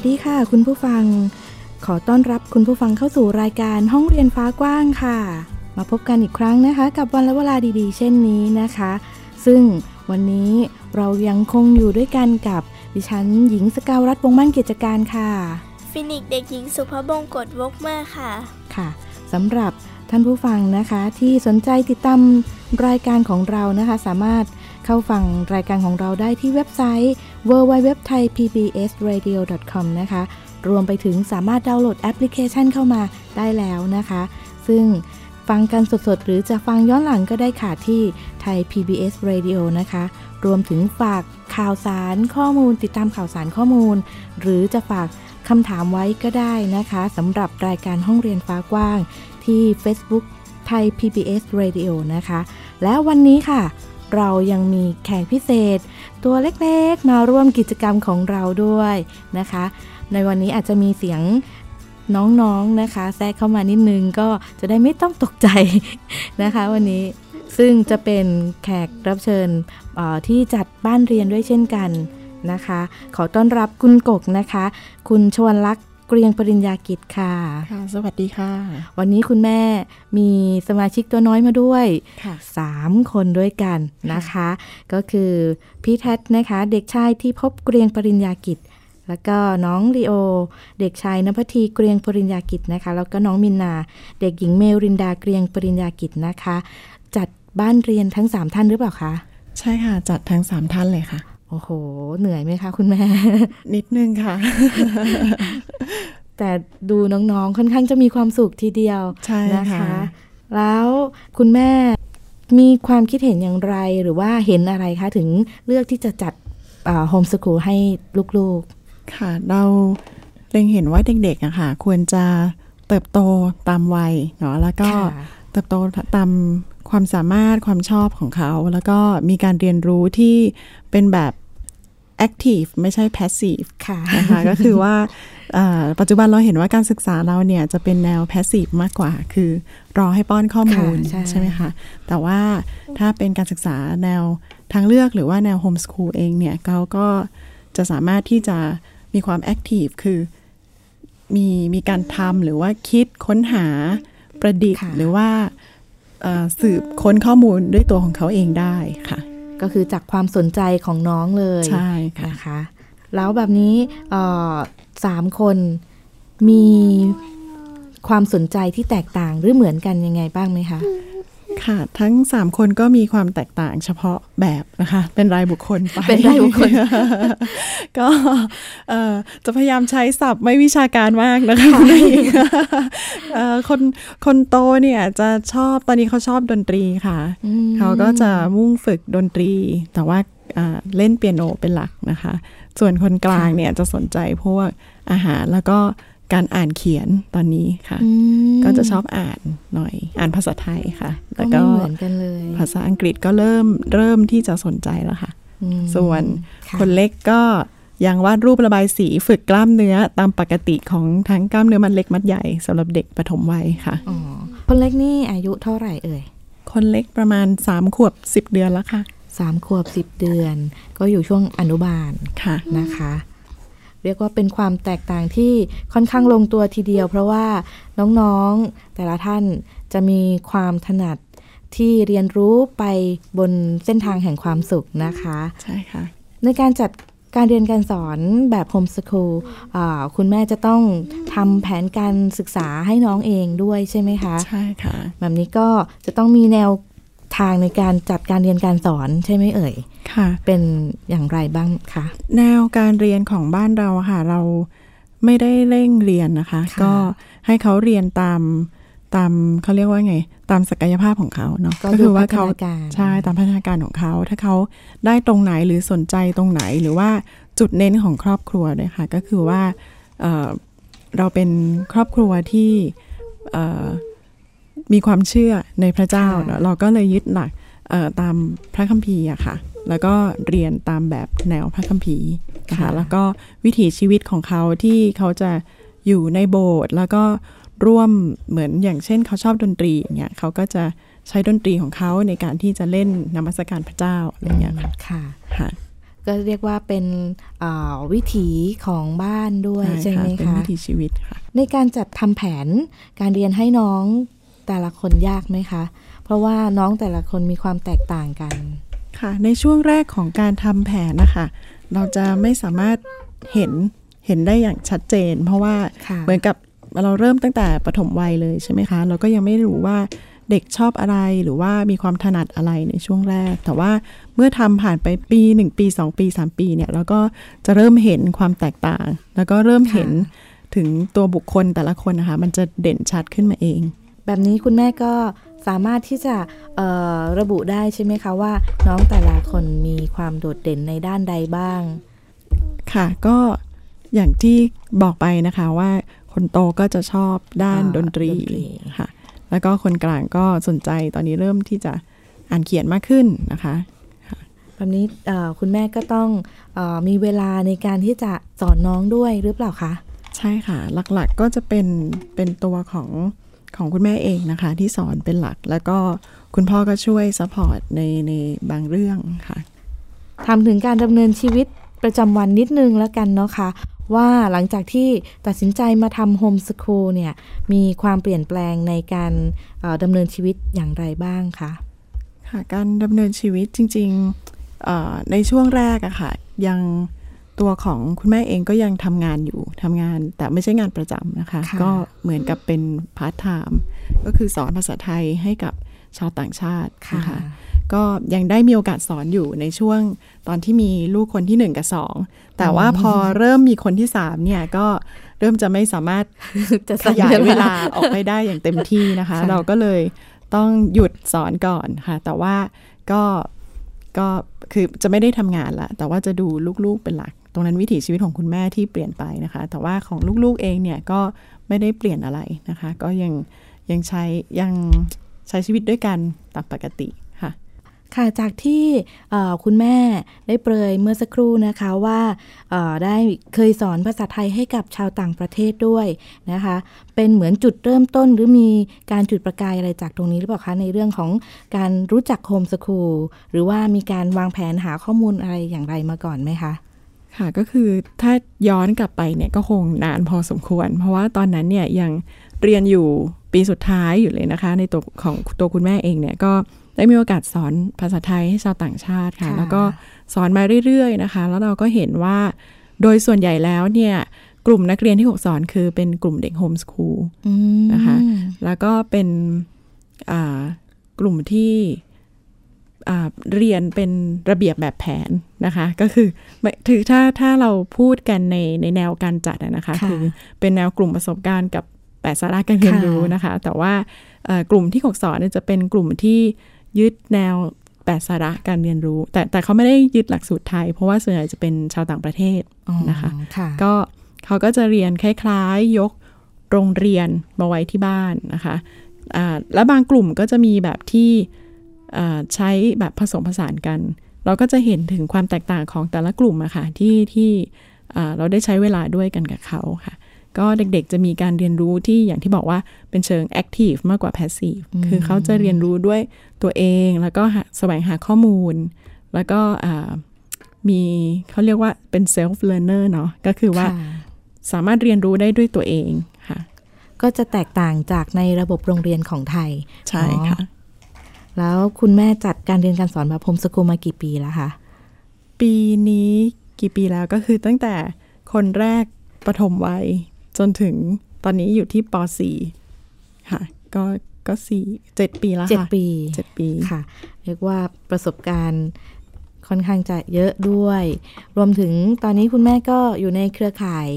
สดีค่ะ คุณผู้ฟัง ขอต้อนรับคุณผู้ฟังเข้าสู่รายการห้องเรียนฟ้ากว้างค่ะ มาพบกันอีกครั้งนะคะ กับวันและเวลาดีๆ เช่นนี้นะคะ ซึ่งวันนี้เรายังคงอยู่ด้วยกันกับดิฉันหญิงสกาวรัฐวงมั่นกิจการค่ะฟินิกเด็กหญิงสุภบงกฎวกเมื่อค่ะค่ะสำหรับท่านผู้ฟังนะคะที่สนใจติดตามรายการของเรานะคะ สามารถ เข้าฟังรายการของเราได้ที่เว็บไซต์ www.thaipbsradio.com นะคะ รวมไปถึงสามารถดาวน์โหลดแอปพลิเคชันเข้ามาได้แล้วนะคะ ซึ่งฟังกันสดๆ หรือจะฟังย้อนหลังก็ได้ค่ะที่ไทย PBS Radio นะคะ รวมถึงฝากข่าวสารข้อมูล ติดตามข่าวสารข้อมูล หรือจะฝากคำถามไว้ก็ได้นะคะสำหรับรายการห้องเรียนฟ้ากว้างที่ Facebook ไทย PBS Radio นะคะ และวันนี้ค่ะ เรายังมีแขกพิเศษ ตัวเล็กๆ มาร่วมกิจกรรมของเราด้วยนะคะ ในวันนี้อาจจะมีเสียงน้องๆนนะคะ แทรกเข้ามานิดนึงก็จะได้ไม่ต้องตกใจนะคะ วันนี้ซึ่งจะเป็นแขกรับเชิญที่จัดบ้านเรียนด้วยเช่นกันนะคะ ขอต้อนรับคุณกกนะคะ คุณชวนลักษ เกรียงปริญญากิจค่ะค่ะ สวัสดีค่ะ วันนี้คุณแม่มีสมาชิกตัวน้อยมาด้วยสามคนด้วยกันนะคะ ก็คือพี่แททนะคะ เด็กชายที่พบเกรียงปริญญากิจ แล้วก็น้องลีโอ เด็กชายนภทีเกรียงปริญญากิจนะคะ แล้วก็น้องมินนา เด็กหญิงเมรินดาเกรียงปริญญากิจนะคะ จัดบ้านเรียนทั้งสามท่านหรือเปล่าคะใช่ค่ะ จัดทั้งสามท่านเลยค่ะ โอ้โห เหนื่อยไหมคะคุณแม่ นิดนึงค่ะ แต่ดูน้องๆ ค่อนข้างจะมีความสุขทีเดียวนะคะ แล้วคุณแม่มีความคิดเห็นอย่างไรหรือว่าเห็นอะไรคะ ถึงเลือกที่จะจัดโฮมสกูลให้ลูกๆ ค่ะ เราเล็งเห็นว่าเด็กๆอะค่ะ ควรจะเติบโตตามวัยเนาะแล้วก็เติบโตตาม ความสามารถความชอบของเขา แล้วก็มีการเรียนรู้ที่เป็นแบบ active ไม่ใช่ passive ค่ะนะคะก็คือว่าปัจจุบันเราเห็นว่าการศึกษาเราเนี่ยจะเป็นแนว passive มากกว่า คือรอให้ป้อนข้อมูลใช่ไหมคะ แต่ว่าถ้าเป็นการศึกษาแนวทางเลือกหรือว่าแนว homeschool เองเนี่ยเขาก็จะสามารถที่จะมีความ active คือมีมีการทำหรือว่าคิดค้นหาประดิษฐ์ หรือว่า สืบค้นข้อมูลด้วยตัวของเขาเองได้ค่ะ ก็คือจากความสนใจของน้องเลยใช่นะคะแล้วแบบนี้สามคนมีความสนใจที่แตกต่างหรือเหมือนกันยังไงบ้างไหมคะ ค่ะ ทั้งสามคนก็มีความแตกต่างเฉพาะแบบนะคะ เป็นรายบุคคลไป เป็นรายบุคคล ก็จะพยายามใช้ศัพท์ไม่วิชาการมากนะคะคนคนโตเนี่ยจะชอบตอนนี้เขาชอบดนตรีค่ะ เขาก็จะมุ่งฝึกดนตรี แต่ว่าเล่นเปียโนเป็นหลักนะคะ ส่วนคนกลางเนี่ยจะสนใจพวกอาหารแล้วก็ การอ่านเขียนตอนนี้ค่ะ ก็จะชอบอ่านหน่อยอ่านภาษาไทยค่ะแล้วก็เหมือนกันเลย ภาษาอังกฤษก็เริ่มเริ่มที่จะสนใจแล้วค่ะ ส่วนคนเล็กก็ยังวาดรูประบายสีฝึกกล้ามเนื้อตามปกติของทั้งกล้ามเนื้อมันเล็กมัดใหญ่สำหรับเด็กปฐมวัยค่ะคนเล็กนี่อายุเท่าไหร่เอ่ยคนเล็กประมาณสามขวบสิบเดือนแล้วค่ะสามขวบสิบเดือน ก็อยู่ช่วงอนุบาลค่ะนะคะ เรียกว่าเป็นความแตกต่างที่ค่อนข้างลงตัวทีเดียว เพราะว่าน้องๆแต่ละท่านจะมีความถนัดที่เรียนรู้ไปบนเส้นทางแห่งความสุขนะคะ ใช่ค่ะ ในการจัดการเรียนการสอนแบบโฮมสคูลคุณแม่จะต้องทำแผนการศึกษาให้น้องเองด้วยใช่ไหมคะ ใช่ค่ะ แบบนี้ก็จะต้องมีแนวทางในการจัดการเรียนการสอนใช่ไหมเอ่ย ค่ะ เป็นอย่างไรบ้างคะ แนวการเรียนของบ้านเราค่ะ เราไม่ได้เร่งเรียนนะคะ ก็ให้เขาเรียนตามตามเขาเรียกว่าไง ตามศักยภาพของเขาเนาะก็คือว่าเขาใช่ตามพัฒนาการของเขา ถ้าเขาได้ตรงไหนหรือสนใจตรงไหนหรือว่าจุดเน้นของครอบครัวเลยค่ะ ก็คือว่าเเราเป็นครอบครัวที่ มีความเชื่อในพระเจ้า เราก็เลยยึดหลักตามพระคัมภีร์อะค่ะ แล้วก็เรียนตามแบบแนวพระคัมภีร์นะคะแล้วก็วิถีชีวิตของเขาที่เขาจะอยู่ในโบสถ์แล้วก็ร่วมเหมือนอย่างเช่นเขาชอบดนตรีอย่างเงี้ยเขาก็จะใช้ดนตรีของเขาในการที่จะเล่นนมัสการพระเจ้าอะไรเงี้ยค่ะค่ะก็เรียกว่าเป็นวิถีของบ้านด้วยใช่ไหมคะเป็นวิถีชีวิตค่ะในการจัดทำแผนการเรียนให้น้อง แต่ละคนยากไหมคะ เพราะว่าน้องแต่ละคนมีความแตกต่างกันค่ะในช่วงแรกของการทำแผนนะคะเราจะไม่สามารถเห็นเห็นได้อย่างชัดเจน เพราะว่าเหมือนกับเราเริ่มตั้งแต่ปฐมวัยเลยใช่ไหมคะ เราก็ยังไม่รู้ว่าเด็กชอบอะไรหรือว่ามีความถนัดอะไรในช่วงแรก แต่ว่าเมื่อทำผ่านไปปีหนึ่งปีสองปีสามปีเนี่ยเราก็จะเริ่มเห็นความแตกต่าง แล้วก็เริ่มเห็นถึงตัวบุคคลแต่ละคนนะคะ มันจะเด่นชัดขึ้นมาเอง แบบนี้คุณแม่ก็สามารถที่จะระบุได้ใช่ไหมคะว่าน้องแต่ละคนมีความโดดเด่นในด้านใดบ้าง ค่ะก็อย่างที่บอกไปนะคะว่าคนโตก็จะชอบด้านดนตรีค่ะแล้วก็คนกลางก็สนใจตอนนี้เริ่มที่จะอ่านเขียนมากขึ้นนะคะแบบนี้คุณแม่ก็ต้องอมีเวลาในการที่จะสอนน้องด้วยหรือเปล่าคะ ใช่ค่ะ หลักๆก็จะเป็นเป็นตัวของ ของคุณแม่เองนะคะ ที่สอนเป็นหลัก แล้วก็คุณพ่อก็ช่วย support ในในบางเรื่องค่ะทำถึงการดำเนินชีวิตประจำวันนิดนึงแล้วกันเนาะคะ่ะว่าหลังจากที่ตัดสินใจมาทำโฮมสคูลเนี่ยมีความเปลี่ยนแปลงในการดำเนินชีวิตอย่างไรบ้างคะค่ะการดำเนินชีวิตจริงๆในช่วงแรกอะค่ะยัง ตัวของคุณแม่เองก็ยังทำงานอยู่ทำงานแต่ไม่ใช่งานประจำนะคะคะ ก็เหมือนกับเป็นพาร์ทไทม์ก็คือสอนภาษาไทยให้กับชาวต่างชาตินะคะก็ยังได้มีโอกาสสอนอยู่ในช่วงตอนที่มีลูกคนที่หนึ่งกับสองแต่ว่าพอเริ่มมีคนที่สามเนี่ยก็เริ่มจะไม่สามารถจะขยายเวลาออกไปได้อย่างเต็มที่นะคะ เราก็เลยต้องหยุดสอนก่อนค่ะ แต่ว่าก็ก็คือจะไม่ได้ทำงานละแต่ว่าจะดูลูกๆเป็นหลัก ตรงนั้นวิถีชีวิตของคุณแม่ที่เปลี่ยนไปนะคะ แต่ว่าของลูกๆเองเนี่ยก็ไม่ได้เปลี่ยนอะไรนะคะ ก็ยังยังใช้ยังใช้ชีวิตด้วยกันตามปกติค่ะค่ะจากที่คุณแม่ได้เปรยเมื่อสักครู่นะคะว่าได้เคยสอนภาษาไทยให้กับชาวต่างประเทศด้วยนะคะ เป็นเหมือนจุดเริ่มต้นหรือมีการจุดประกายอะไรจากตรงนี้หรือเปล่าคะในเรื่องของการรู้จักโฮมสคูลหรือว่ามีการวางแผนหาข้อมูลอะไรอย่างไรมาก่อนไหมคะ ค่ะก็คือถ้าย้อนกลับไปเนี่ยก็คงนานพอสมควร เพราะว่าตอนนั้นเนี่ยยังเรียนอยู่ปีสุดท้ายอยู่เลยนะคะ ในตัวของตัวคุณแม่เองเนี่ยก็ได้มีโอกาสสอนภาษาไทยให้ชาวต่างชาติค่ะ แล้วก็สอนมาเรื่อยๆนะคะ แล้วเราก็เห็นว่าโดยส่วนใหญ่แล้วเนี่ยกลุ่มนักเรียนที่หกสอนคือเป็นกลุ่มเด็กโฮมสคูลนะคะแล้วก็เป็นกลุ่มที่ เรียนเป็นระเบียบแบบแผนนะคะ ก็คือถือถ้าถ้าเราพูดกันในในแนวการจัดนะคะคือเป็นแนวกลุ่มประสบการณ์กับแปดสาระการเรียนรู้นะคะ แต่ว่ากลุ่มที่หกสอนจะเป็นกลุ่มที่ยึดแนวแปดสาระการเรียนรู้ แต่แต่เขาไม่ได้ยึดหลักสูตรไทย เพราะว่าส่วนใหญ่จะเป็นชาวต่างประเทศนะคะก็เขาก็จะเรียนคล้ายๆ ยกโรงเรียนมาไว้ที่บ้านนะคะะและบางกลุ่มก็จะมีแบบที่ ใช้แบบผสมผสานกัน เราก็จะเห็นถึงความแตกต่างของแต่ละกลุ่มอะค่ะที่ที่เราได้ใช้เวลาด้วยกันกับเขาค่ะ ก็เด็กๆจะมีการเรียนรู้ที่อย่างที่บอกว่าเป็นเชิงแอคทีฟมากกว่าแพสซีฟคือเขาจะเรียนรู้ด้วยตัวเอง แล้วก็แสวงหาข้อมูล แล้วก็มีเขาเรียกว่าเป็นเซลฟ์เล a ร์เนอร์เนาะก็คือว่าสามารถเรียนรู้ได้ด้วยตัวเองค่ะ ก็จะแตกต่างจากในระบบโรงเรียนของไทย ใช่ค่ะ แล้วคุณแม่จัดการเรียนการสอนแบบโฮมสกูลมากี่ปีแล้วคะ ปีนี้กี่ปีแล้วก็คือตั้งแต่คนแรกปฐมวัย จนถึงตอนนี้อยู่ที่ป .4 ค่ะ ก็ก็สี่เจ็ดปีแล้วค่ะเจ็ดปีเจ็ดปีค่ะ เรียกว่าประสบการณ์ ค่อนข้างจะเยอะด้วย รวมถึงตอนนี้คุณแม่ก็อยู่ในเครือข่าย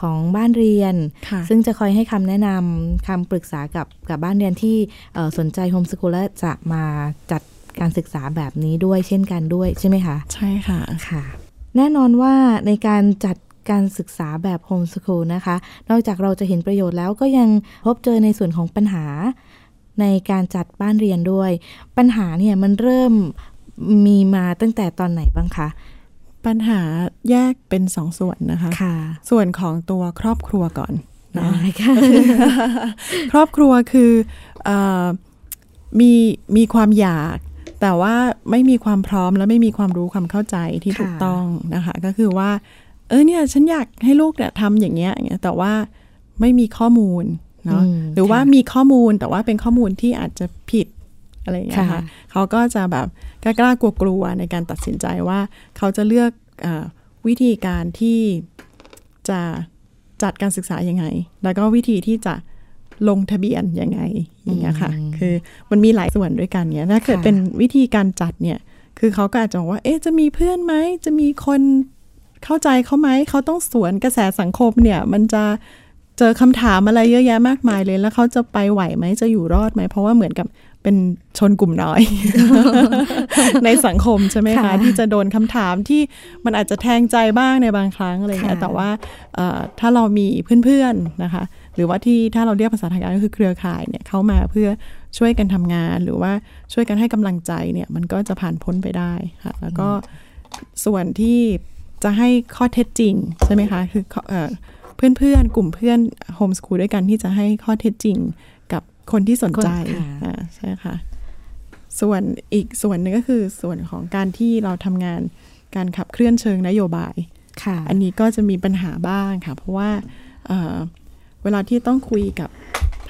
ของบ้านเรียน ซึ่งจะคอยให้คำแนะนำคำปรึกษากับกับบ้านเรียนที่สนใจโฮมสกูลและจะมาจัดการศึกษาแบบนี้ด้วยเช่นกันด้วยใช่ไหมคะ ใช่ค่ะค่ะ แน่นอนว่าในการจัดการศึกษาแบบโฮมสกูลนะคะ นอกจากเราจะเห็นประโยชน์แล้วก็ยังพบเจอในส่วนของปัญหาในการจัดบ้านเรียนด้วย ปัญหาเนี่ยมันเริ่ม มีมาตั้งแต่ตอนไหนบ้างคะ ปัญหาแยกเป็นสองส่วนนะคะคะส่วนของตัวครอบครัวก่อนนะะครอบครัวคืออมีมีความอยาก แต่ว่าไม่มีความพร้อมและไม่มีความรู้ความเข้าใจที่ถูกต้องนะคะ ก็คือว่า เออเนี่ยฉันอยากให้ลูกเนี่ยทำอย่างเงี้ยแต่ว่าไม่มีข้อมูลเนาะหรือว่ามีข้อมูลแต่ว่าเป็นข้อมูลที่อาจจะผิด อะไรอย่างเงี้ยค่ะเขาก็จะแบบกล้ากลัวกลัวในการตัดสินใจว่า เขาจะเลือกอวิธีการที่จะจัดการศึกษายังไง แล้วก็วิธีที่จะลงทะเบียนยังไงอย่างเงี้ยค่ะ คือมันมีหลายส่วนด้วยกันเนี่ยถ้าเกิดเป็นวิธีการจัดเนี่ย คือเขาก็อาจจะบอกว่า เอ๊ะจะมีเพื่อนไหม จะมีคนเข้าใจเขาไหม เขาต้องสวนกระแสสังคมเนี่ย มันจะเจอคำถามอะไรเยอะแยะมากมายเลย แล้วเขาจะไปไหวไหม จะอยู่รอดไหม เพราะว่าเหมือนกับ เป็นชนกลุ่มน้อย ในสังคมใช่ไหมคะ ที่จะโดนคำถามที่มันอาจจะแทงใจบ้างในบางครั้งอะไรเงี้ยแต่ว่าถ้าเรามีเพื่อนๆนะคะ หรือว่าที่ถ้าเราเรียกภาษาทางการก็คือเครือข่ายเนี่ยเข้ามาเพื่อช่วยกันทำงานหรือว่าช่วยกันให้กำลังใจเนี่ยมันก็จะผ่านพ้นไปได้ค่ะแล้วก็ส่วนที่จะให้ข้อเท็จจริงใช่ไหมคะคือเพื่อนๆกลุ่มเพื่อนโฮมสคูลด้วยกันที่จะให้ข้อเท็จจริงกับ คนที่สนใจอ่าใช่ค่ะ ส่วนอีกส่วนหนึ่งก็คือส่วนของการที่เราทำงานการขับเคลื่อนเชิงนโยบายค่ะ อันนี้ก็จะมีปัญหาบ้างค่ะ เพราะว่าเเวลาที่ต้องคุยกับ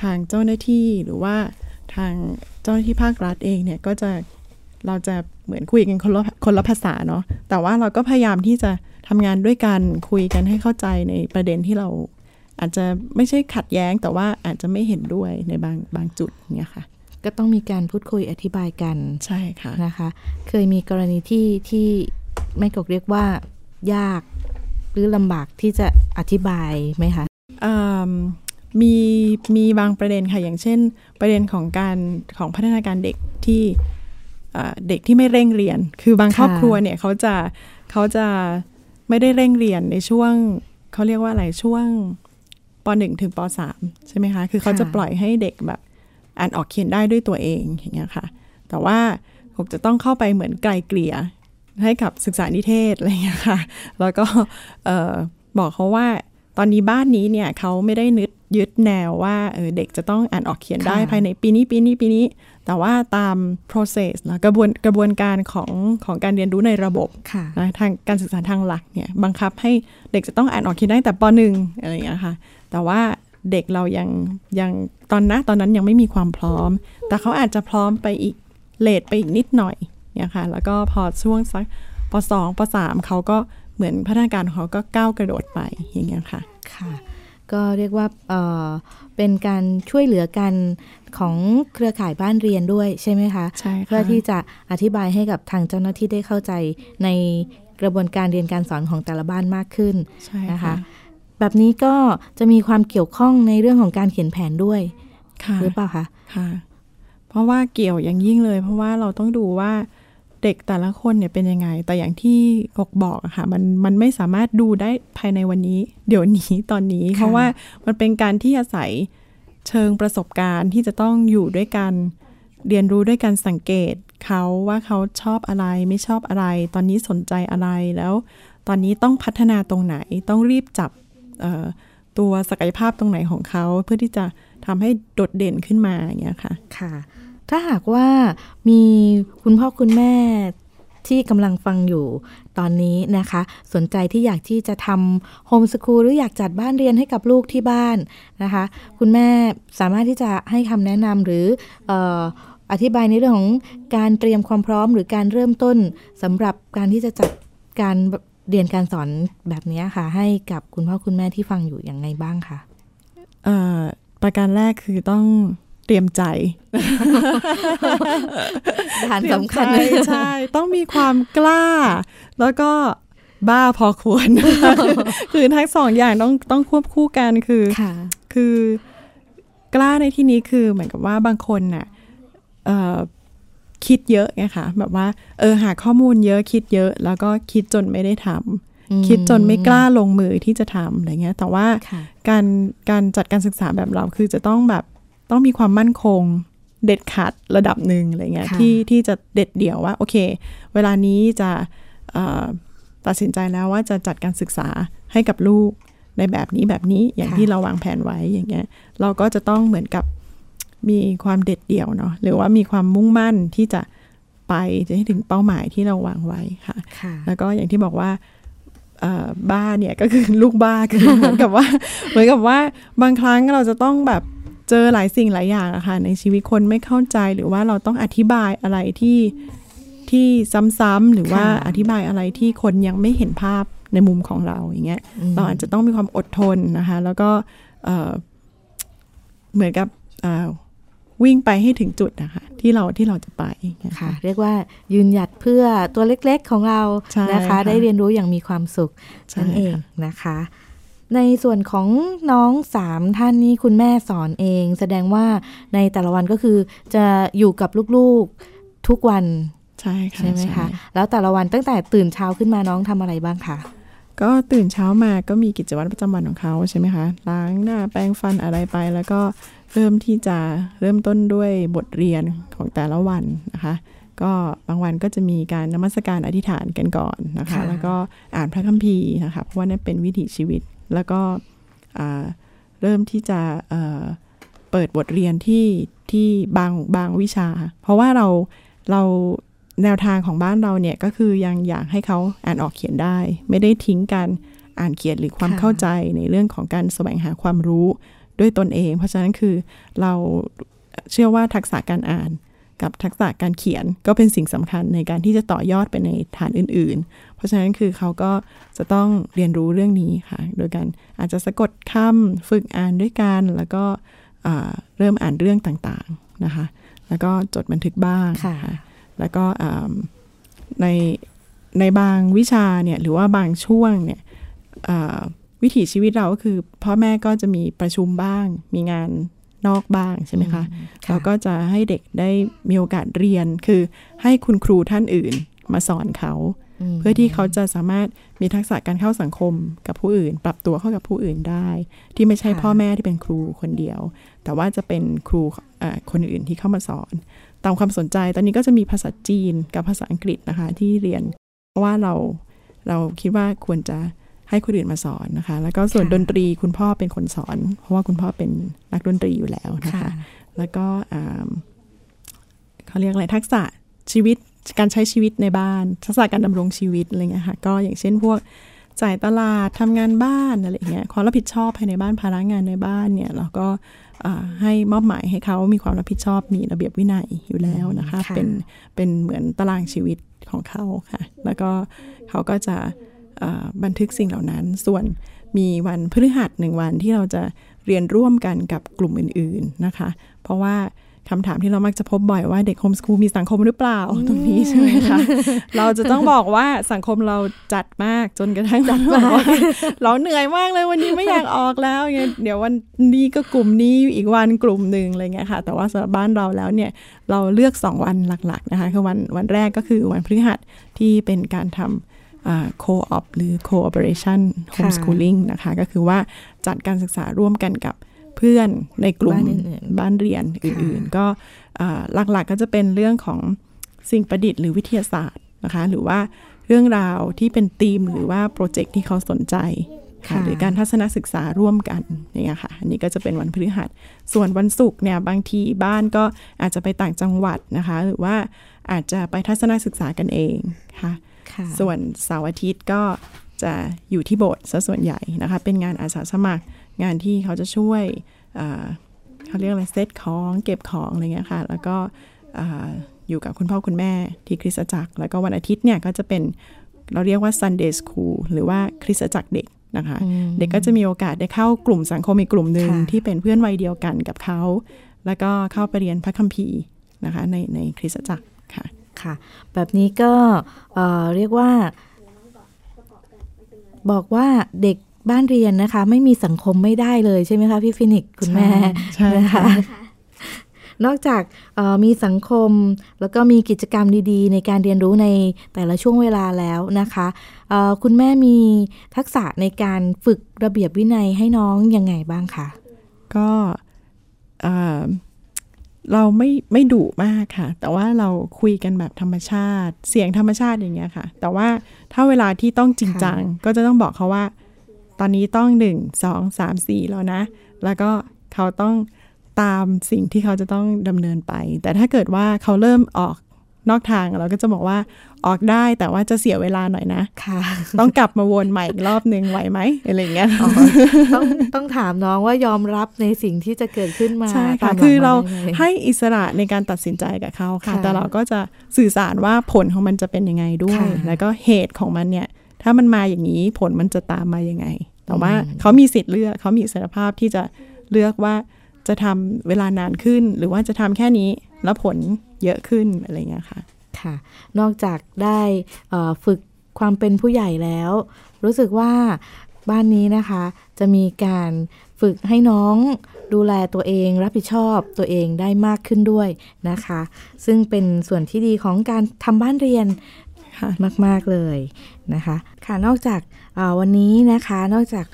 ทางเจ้าหน้าที่หรือว่าทางเจ้าหน้าที่ภาครัฐเองเนี่ยก็จะเราจะเหมือนคุยกันคนละคนละภาษาเนาะแต่ว่าเราก็พยายามที่จะทำงานด้วยกันคุยกันให้เข้าใจในประเด็นที่เรา อาจจะไม่ใช่ขัดแย้งแต่ว่าอาจจะไม่เห็นด้วยในบางบางจุดเนี่ยค่ะ ก็ต้องมีการพูดคุยอธิบายกันใช่ค่ะนะคะ เคยมีกรณีที่ที่แม่กกเรียกว่ายากหรือลำบากที่จะอธิบายไหมคะมีมีบางประเด็นค่ะ อย่างเช่น ประเด็นของการของพัฒนาการเด็กที่เด็กที่ไม่เร่งเรียน คือบางครอบครัวเนี่ยเขาจะเขาจะไม่ได้เร่งเรียนในช่วงเขาเรียกว่าอะไรช่วง ปหนึ่งถึงปสามใช่ไหมคะ คือเขาจะปล่อยให้เด็กแบบอ่านออกเขียนได้ด้วยตัวเองอย่างเงี้ยค่ะ แต่ว่าผมจะต้องเข้าไปเหมือนไกลเกลี่ยให้กับศึกษานิเทศอะไรอย่างเงี้ยค่ะ แล้วก็บอกเขาว่าตอนนี้บ้านนี้เนี่ยเขาไม่ได้นึดยึดแนวว่าเเด็กจะต้องอ่านออกเขียนได้ภายในปีนี้ปีนี้ปีนี้ แต่ว่าตาม process นะกระบวนกระบวนการของของการเรียนรู้ในระบบนะทางการศึกษาทางหลักเนี่ยบังคับให้เด็กจะต้องอ่านออกเขียนได้แต่ปหนึ่งอะไรอย่างเงี้ยค่ะ แต่ว่าเด็กเรายังยังตอนนะตอนนั้นยังไม่มีความพร้อม แต่เขาอาจจะพร้อมไปอีกเลทไปอีกนิดหน่อยเนี่ยค่ะ แล้วก็พอช่วงสักปสองปสามเขาก็เหมือนพัฒนาการของเขาก็ก้าวกระโดดไปอย่างเงี้ยค่ะ ค่ะ ก็เรียกว่าเเป็นการช่วยเหลือกันของเครือข่ายบ้านเรียนด้วยใช่ไหมคะใช่เพื่อที่จะอธิบายให้กับทางเจ้าหน้าที่ได้เข้าใจในกระบวนการเรียนการสอนของแต่ละบ้านมากขึ้นนะคะแบบนี้ก็จะมีความเกี่ยวข้องในเรื่องของการเขียนแผนด้วยหรือเปล่าคะค่ะ เพราะว่าเกี่ยวอย่างยิ่งเลย เพราะว่าเราต้องดูว่า เด็กแต่ละคนเนี่ยเป็นยังไง แต่อย่างที่กกบอกอะค่ะมันมันไม่สามารถดูได้ภายในวันนี้ เดี๋ยวนี้ตอนนี้ เพราะว่ามันเป็นการที่อาศัยเชิงประสบการณ์ที่จะต้องอยู่ด้วยกัน เรียนรู้ด้วยการสังเกตเขาว่าเขาชอบอะไรไม่ชอบอะไร ตอนนี้สนใจอะไรแล้ว ตอนนี้ต้องพัฒนาตรงไหนต้องรีบจับตัวศักยภาพตรงไหนของเขา เพื่อที่จะทำให้โดดเด่นขึ้นมาอย่างเงี้ยค่ะค่ะ ถ้าหากว่ามีคุณพ่อคุณแม่ที่กำลังฟังอยู่ตอนนี้นะคะ สนใจที่อยากที่จะทำโฮมสคูลหรืออยากจัดบ้านเรียนให้กับลูกที่บ้านนะคะ คุณแม่สามารถที่จะให้คำแนะนำหรือออธิบายในเรื่องของการเตรียมความพร้อม หรือการเริ่มต้นสำหรับการที่จะจัดการเรียนการสอนแบบนี้ค่ะ ให้กับคุณพ่อคุณแม่ที่ฟังอยู่อย่างไงบ้างคะประการแรกคือต้อง ตรียมใจฐานสำคัญใช่ ต้องมีความกล้า แล้วก็บ้าพอควร คือทั้งสองอย่างต้องต้องควบคู่กันคือคือกล้าในที่นี้คือเหมือนกับว่าบางคนน่ะคิดเยอะไงคะแบบว่าเออหาข้อมูลเยอะคิดเยอะ แล้วก็คิดจนไม่ได้ทำคิดจนไม่กล้าลงมือที่จะทำอะไรเงี้ย แต่ว่าการการจัดการศึกษาแบบเราคือจะต้องแบบ ต้องมีความมั่นคงเด็ดขาดระดับหนึ่งอะไรเงี้ยที่ที่จะเด็ดเดี่ยวว่า โอเค เวลานี้จะตัดสินใจแล้วว่าจะจัดการศึกษาให้กับลูกในแบบนี้แบบนี้อย่างที่เราวางแผนไว้อย่างเงี้ย เราก็จะต้องเหมือนกับมีความเด็ดเดี่ยวเนาะหรือว่ามีความมุ่งมั่นที่จะไปจะให้ถึงเป้าหมายที่เราวางไว้ค่ะแล้วก็อย่างที่บอกว่าบ้าเนี่ยก็คือลูกบ้าคือเหมือนกับว่า เหมือนกับว่าบางครั้งเราจะต้องแบบ เจอหลายสิ่งหลายอย่างอะค่ะในชีวิตคนไม่เข้าใจหรือว่าเราต้องอธิบายอะไรที่ที่ซ้ำๆหรือว่าอธิบายอะไรที่คนยังไม่เห็นภาพในมุมของเราอย่างเงี้ยเราอาจจะต้องมีความอดทนนะคะ แล้วก็เหมือนกับวิ่งไปให้ถึงจุดนะคะที่เราที่เราจะไปค่ะ เรียกว่ายืนหยัดเพื่อตัวเล็กๆของเรานะคะ ได้เรียนรู้อย่างมีความสุขนั่นเองนะคะ ในส่วนของน้องสามท่านนี้คุณแม่สอนเอง แสดงว่าในแต่ละวันก็คือจะอยู่กับลูกๆทุกวันใช่ค่ะใช่ไหมคะแล้วแต่ละวันตั้งแต่ตื่นเช้าขึ้นมาน้องทำอะไรบ้างคะก็ตื่นเช้ามาก็มีกิจวัตรประจำวันของเขาใช่ไหมคะล้างหน้าแปรงฟันอะไรไป แล้วก็เริ่มที่จะเริ่มต้นด้วยบทเรียนของแต่ละวันนะคะ ก็บางวันก็จะมีการนมัสการอธิษฐานกันก่อนนะคะ แล้วก็อ่านพระคัมภีร์นะคะเพราะว่านั่นเป็นวิถีชีวิต แล้วก็เริ่มที่จะเปิดบทเรียนที่ที่บางบางวิชา เพราะว่าเราเราแนวทางของบ้านเราเนี่ยก็คือยังอยากให้เขาอ่านออกเขียนได้ ไม่ได้ทิ้งการอ่านเขียนหรือความเข้าใจในเรื่องของการแสวงหาความรู้ด้วยตนเอง เพราะฉะนั้นคือเราเชื่อว่าทักษะการอ่าน กับทักษะการเขียนก็เป็นสิ่งสำคัญในการที่จะต่อยอดไปในฐานอื่น ๆ เพราะฉะนั้นคือเขาก็จะต้องเรียนรู้เรื่องนี้ค่ะ โดยการอาจจะสะกดคำฝึกอ่านด้วยกันแล้วก็เริ่มอ่านเรื่องต่างๆนะคะ แล้วก็จดบันทึกบ้างค่ะแล้วก็ในในบางวิชาเนี่ยหรือว่าบางช่วงเนี่ยวิถีชีวิตเราก็คือพ่อแม่ก็จะมีประชุมบ้าง มีงาน นอกบ้างใช่ไหมคะเราก็จะให้เด็กได้มีโอกาสเรียนคือให้คุณครูท่านอื่นมาสอนเขา เพื่อที่เขาจะสามารถมีทักษะการเข้าสังคมกับผู้อื่น ปรับตัวเข้ากับผู้อื่นได้ ที่ไม่ใช่พ่อแม่ที่เป็นครูคนเดียว แต่ว่าจะเป็นครูคนอื่นที่เข้ามาสอน ตามความสนใจตอนนี้ก็จะมีภาษาจีนกับภาษาอังกฤษนะคะที่เรียน เพราะว่าเราเราคิดว่าควรจะ ให้คนอื่นมาสอนนะคะ แล้วก็ส่วนดนตรีคุณพ่อเป็นคนสอน เพราะว่าคุณพ่อเป็นนักดนตรีอยู่แล้วนะคะ แล้วก็เขาเรียกอะไรทักษะชีวิตการใช้ชีวิตในบ้านทักษะการดำรงชีวิตอะไรเงี้ยค่ะก็อย่างเช่นพวกจ่ายตลาดทำงานบ้านอะไรเงี้ยความรับผิดชอบภายในบ้านภาระงานในบ้านเนี่ยเราก็ให้มอบหมายให้เขามีความรับผิดชอบมีระเบียบวินัยอยู่แล้วนะคะเป็นเป็นเหมือนตารางชีวิตของเขาค่ะ แล้วก็เขาก็จะ บันทึกสิ่งเหล่านั้น ส่วนมีวันพฤหัสหนึ่งวันที่เราจะเรียนร่วมกันกับกลุ่มอื่นๆนะคะ เพราะว่าคำถามที่เรามักจะพบบ่อยว่าเด็กโฮมสคูลมีสังคมหรือเปล่าตรงนี้ใช่ไหมคะ เราจะต้องบอกว่าสังคมเราจัดมากจนกระทั่งจัดมากเราเหนื่อยมากเลยวันนี้ไม่อยากออกแล้วเงเดี๋ยววันนี้ก็กลุ่มนี้อีกวันกลุ่มหนึ่งอะไรเงี้ยค่ะ แต่ว่าสำหรับบ้านเราแล้วเนี่ยเราเลือก 2 วันหลักๆนะคะคือวันวันแรกก็คือวันพฤหัสที่เป็นการทำ โคออปหรือ cooperation homeschooling นะคะ ก็คือว่าจัดการศึกษาร่วมกันกับเพื่อนในกลุ่มบ้านเรียนอื่น ๆ ก็หลักๆก็จะเป็นเรื่องของสิ่งประดิษฐ์หรือวิทยาศาสตร์นะคะ หรือว่าเรื่องราวที่เป็นธีมหรือว่าโปรเจกต์ที่เขาสนใจค่ะหรือการทัศนศึกษาร่วมกันเนี่ยค่ะ อันนี้ก็จะเป็นวันพฤหัส ส่วนวันศุกร์เนี่ยบางทีบ้านก็อาจจะไปต่างจังหวัดนะคะ หรือว่าอาจจะไปทัศนศึกษากันเองค่ะ ส่วนเสาร์อาทิตย์ก็จะอยู่ที่โบสถ์ซะส่วนใหญ่นะคะ เป็นงานอาสาสมัคร งานที่เขาจะช่วยเขาเรียกอะไรเซตของเก็บของอะไรเงี้ยค่ะ แล้วก็อยู่กับคุณพ่อคุณแม่ที่คริสตจักร แล้วก็วันอาทิตย์เนี่ยก็จะเป็นเราเรียกว่า Sunday School หรือว่าคริสตจักรเด็กนะคะ เด็กก็จะมีโอกาสได้เข้ากลุ่มสังคมอีกกลุ่มหนึ่งที่เป็นเพื่อนวัยเดียวกันกับเขา แล้วก็เข้าไปเรียนพระคัมภีร์นะคะในในคริสตจักร ค่ะค่ะ แบบนี้ก็เเรียกว่า บอกว่าเด็กบ้านเรียนนะคะ ไม่มีสังคมไม่ได้เลยใช่ไหมคะพี่ฟินิกคุณแม่ใช่ค่ะนอกจากมีสังคมแล้วก็มีกิจกรรมดีๆ ในการเรียนรู้ในแต่ละช่วงเวลาแล้วนะคะคุณแม่มีทักษะในการฝึกระเบียบวินัยให้น้องยังไงบ้างคะก็ เราไม่ไม่ดุมากค่ะ แต่ว่าเราคุยกันแบบธรรมชาติ เสียงธรรมชาติอย่างเงี้ยค่ะ แต่ว่าถ้าเวลาที่ต้องจริงจังก็จะต้องบอกเขาว่า ตอนนี้ต้องหนึ่งสองสามสี่แล้วนะ แล้วก็เขาต้องตามสิ่งที่เขาจะต้องดำเนินไป แต่ถ้าเกิดว่าเขาเริ่มออก นอกทางเราก็จะบอกว่าออกได้แต่ว่าจะเสียเวลาหน่อยนะค่ะ ต้องกลับมาวนใหม่อีกรอบนึงไหวไหมอะไรเงี้ยต้องต้องถามน้องว่ายอมรับในสิ่งที่จะเกิดขึ้นมาใช่ค่ะคือเราให้อิสระในการตัดสินใจกับเขาค่ะ แต่เราก็จะสื่อสารว่าผลของมันจะเป็นยังไงด้วย แล้วก็เหตุของมันเนี่ย ถ้ามันมาอย่างนี้ผลมันจะตามมายังไง แต่ว่าเขามีสิทธิ์เลือกเขามีอิสรภาพที่จะเลือกว่า จะทำเวลานานขึ้น หรือว่าจะทำแค่นี้แล้วผลเยอะขึ้นอะไรเงี้ยค่ะค่ะ นอกจากได้ฝึกความเป็นผู้ใหญ่แล้ว รู้สึกว่าบ้านนี้นะคะ จะมีการฝึกให้น้องดูแลตัวเองรับผิดชอบตัวเองได้มากขึ้นด้วยนะคะ ซึ่งเป็นส่วนที่ดีของการทำบ้านเรียนมาก ๆ เลยนะคะ ค่ะนอกจากวันนี้นะคะนอกจาก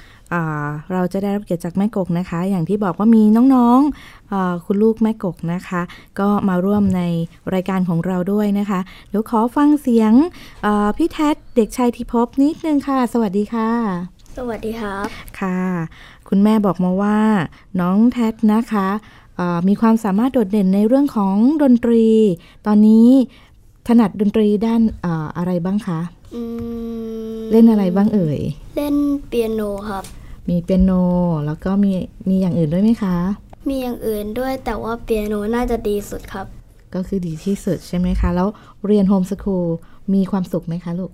เราจะได้รับเกียรติจากแม่กกนะคะ อย่างที่บอกว่ามีน้องๆ คุณลูกแม่กกนะคะ ก็มาร่วมในรายการของเราด้วยนะคะ เดี๋ยวขอฟังเสียงพี่แท็เด็กชายทิพบนิดนึงค่ะ สวัสดีค่ะ สวัสดีครับ ค่ะ คุณแม่บอกมาว่า น้องแท็นะคะมีความสามารถโดดเด่นในเรื่องของดนตรี ตอนนี้ถนัดดนตรีด้านออะไรบ้างคะ เล่นอะไรบ้างเอ่ย เล่นเปียโนครับ มีเปียโนแล้วก็มีมีอย่างอื่นด้วยไหมคะ มีอย่างอื่นด้วยแต่ว่าเปียโนน่าจะดีสุดครับ ก็คือดีที่สุดใช่ไหมคะ แล้วเรียนโฮมสคูลมีความสุขไหมคะลูก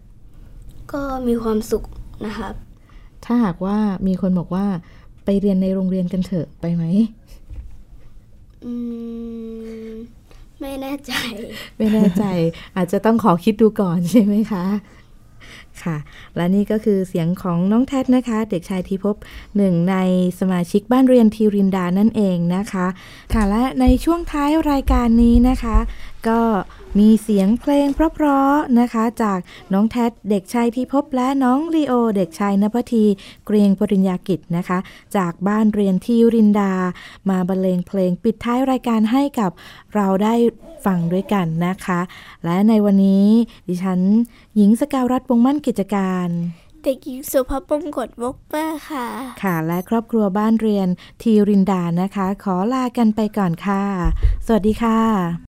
ก็มีความสุขนะครับ ถ้าหากว่ามีคนบอกว่าไปเรียนในโรงเรียนกันเถอะไปไหมอืมไม่แน่ใจ ไม่แน่ใจ อาจจะต้องขอคิดดูก่อนใช่ไหมคะ ค่ะ และนี่ก็คือเสียงของน้องแท็นะคะ เด็กชายทีพบหนึ่งในสมาชิกบ้านเรียนทีรินดานั่นเองนะคะ ค่ะและในช่วงท้ายรายการนี้นะคะ ก็มีเสียงเพลงเพราะๆนะคะ จากน้องแท็เด็กชายทีพบและน้องลีโอ เด็กชายนภทีเกรียงปริญญากิจนะคะ จากบ้านเรียนทีรินดา มาบรรเลงเพลงปิดท้ายรายการให้กับเราได้ฟังด้วยกันนะคะ และในวันนี้ดิฉันหญิงสกาวรัฐวงมั่นกิจการเด็กหญิงสุภาพงกดวกเปอร์ค่ะ ค่ะ และครอบครัวบ้านเรียนทีรินดานะคะ ขอลากันไปก่อนค่ะ สวัสดีค่ะ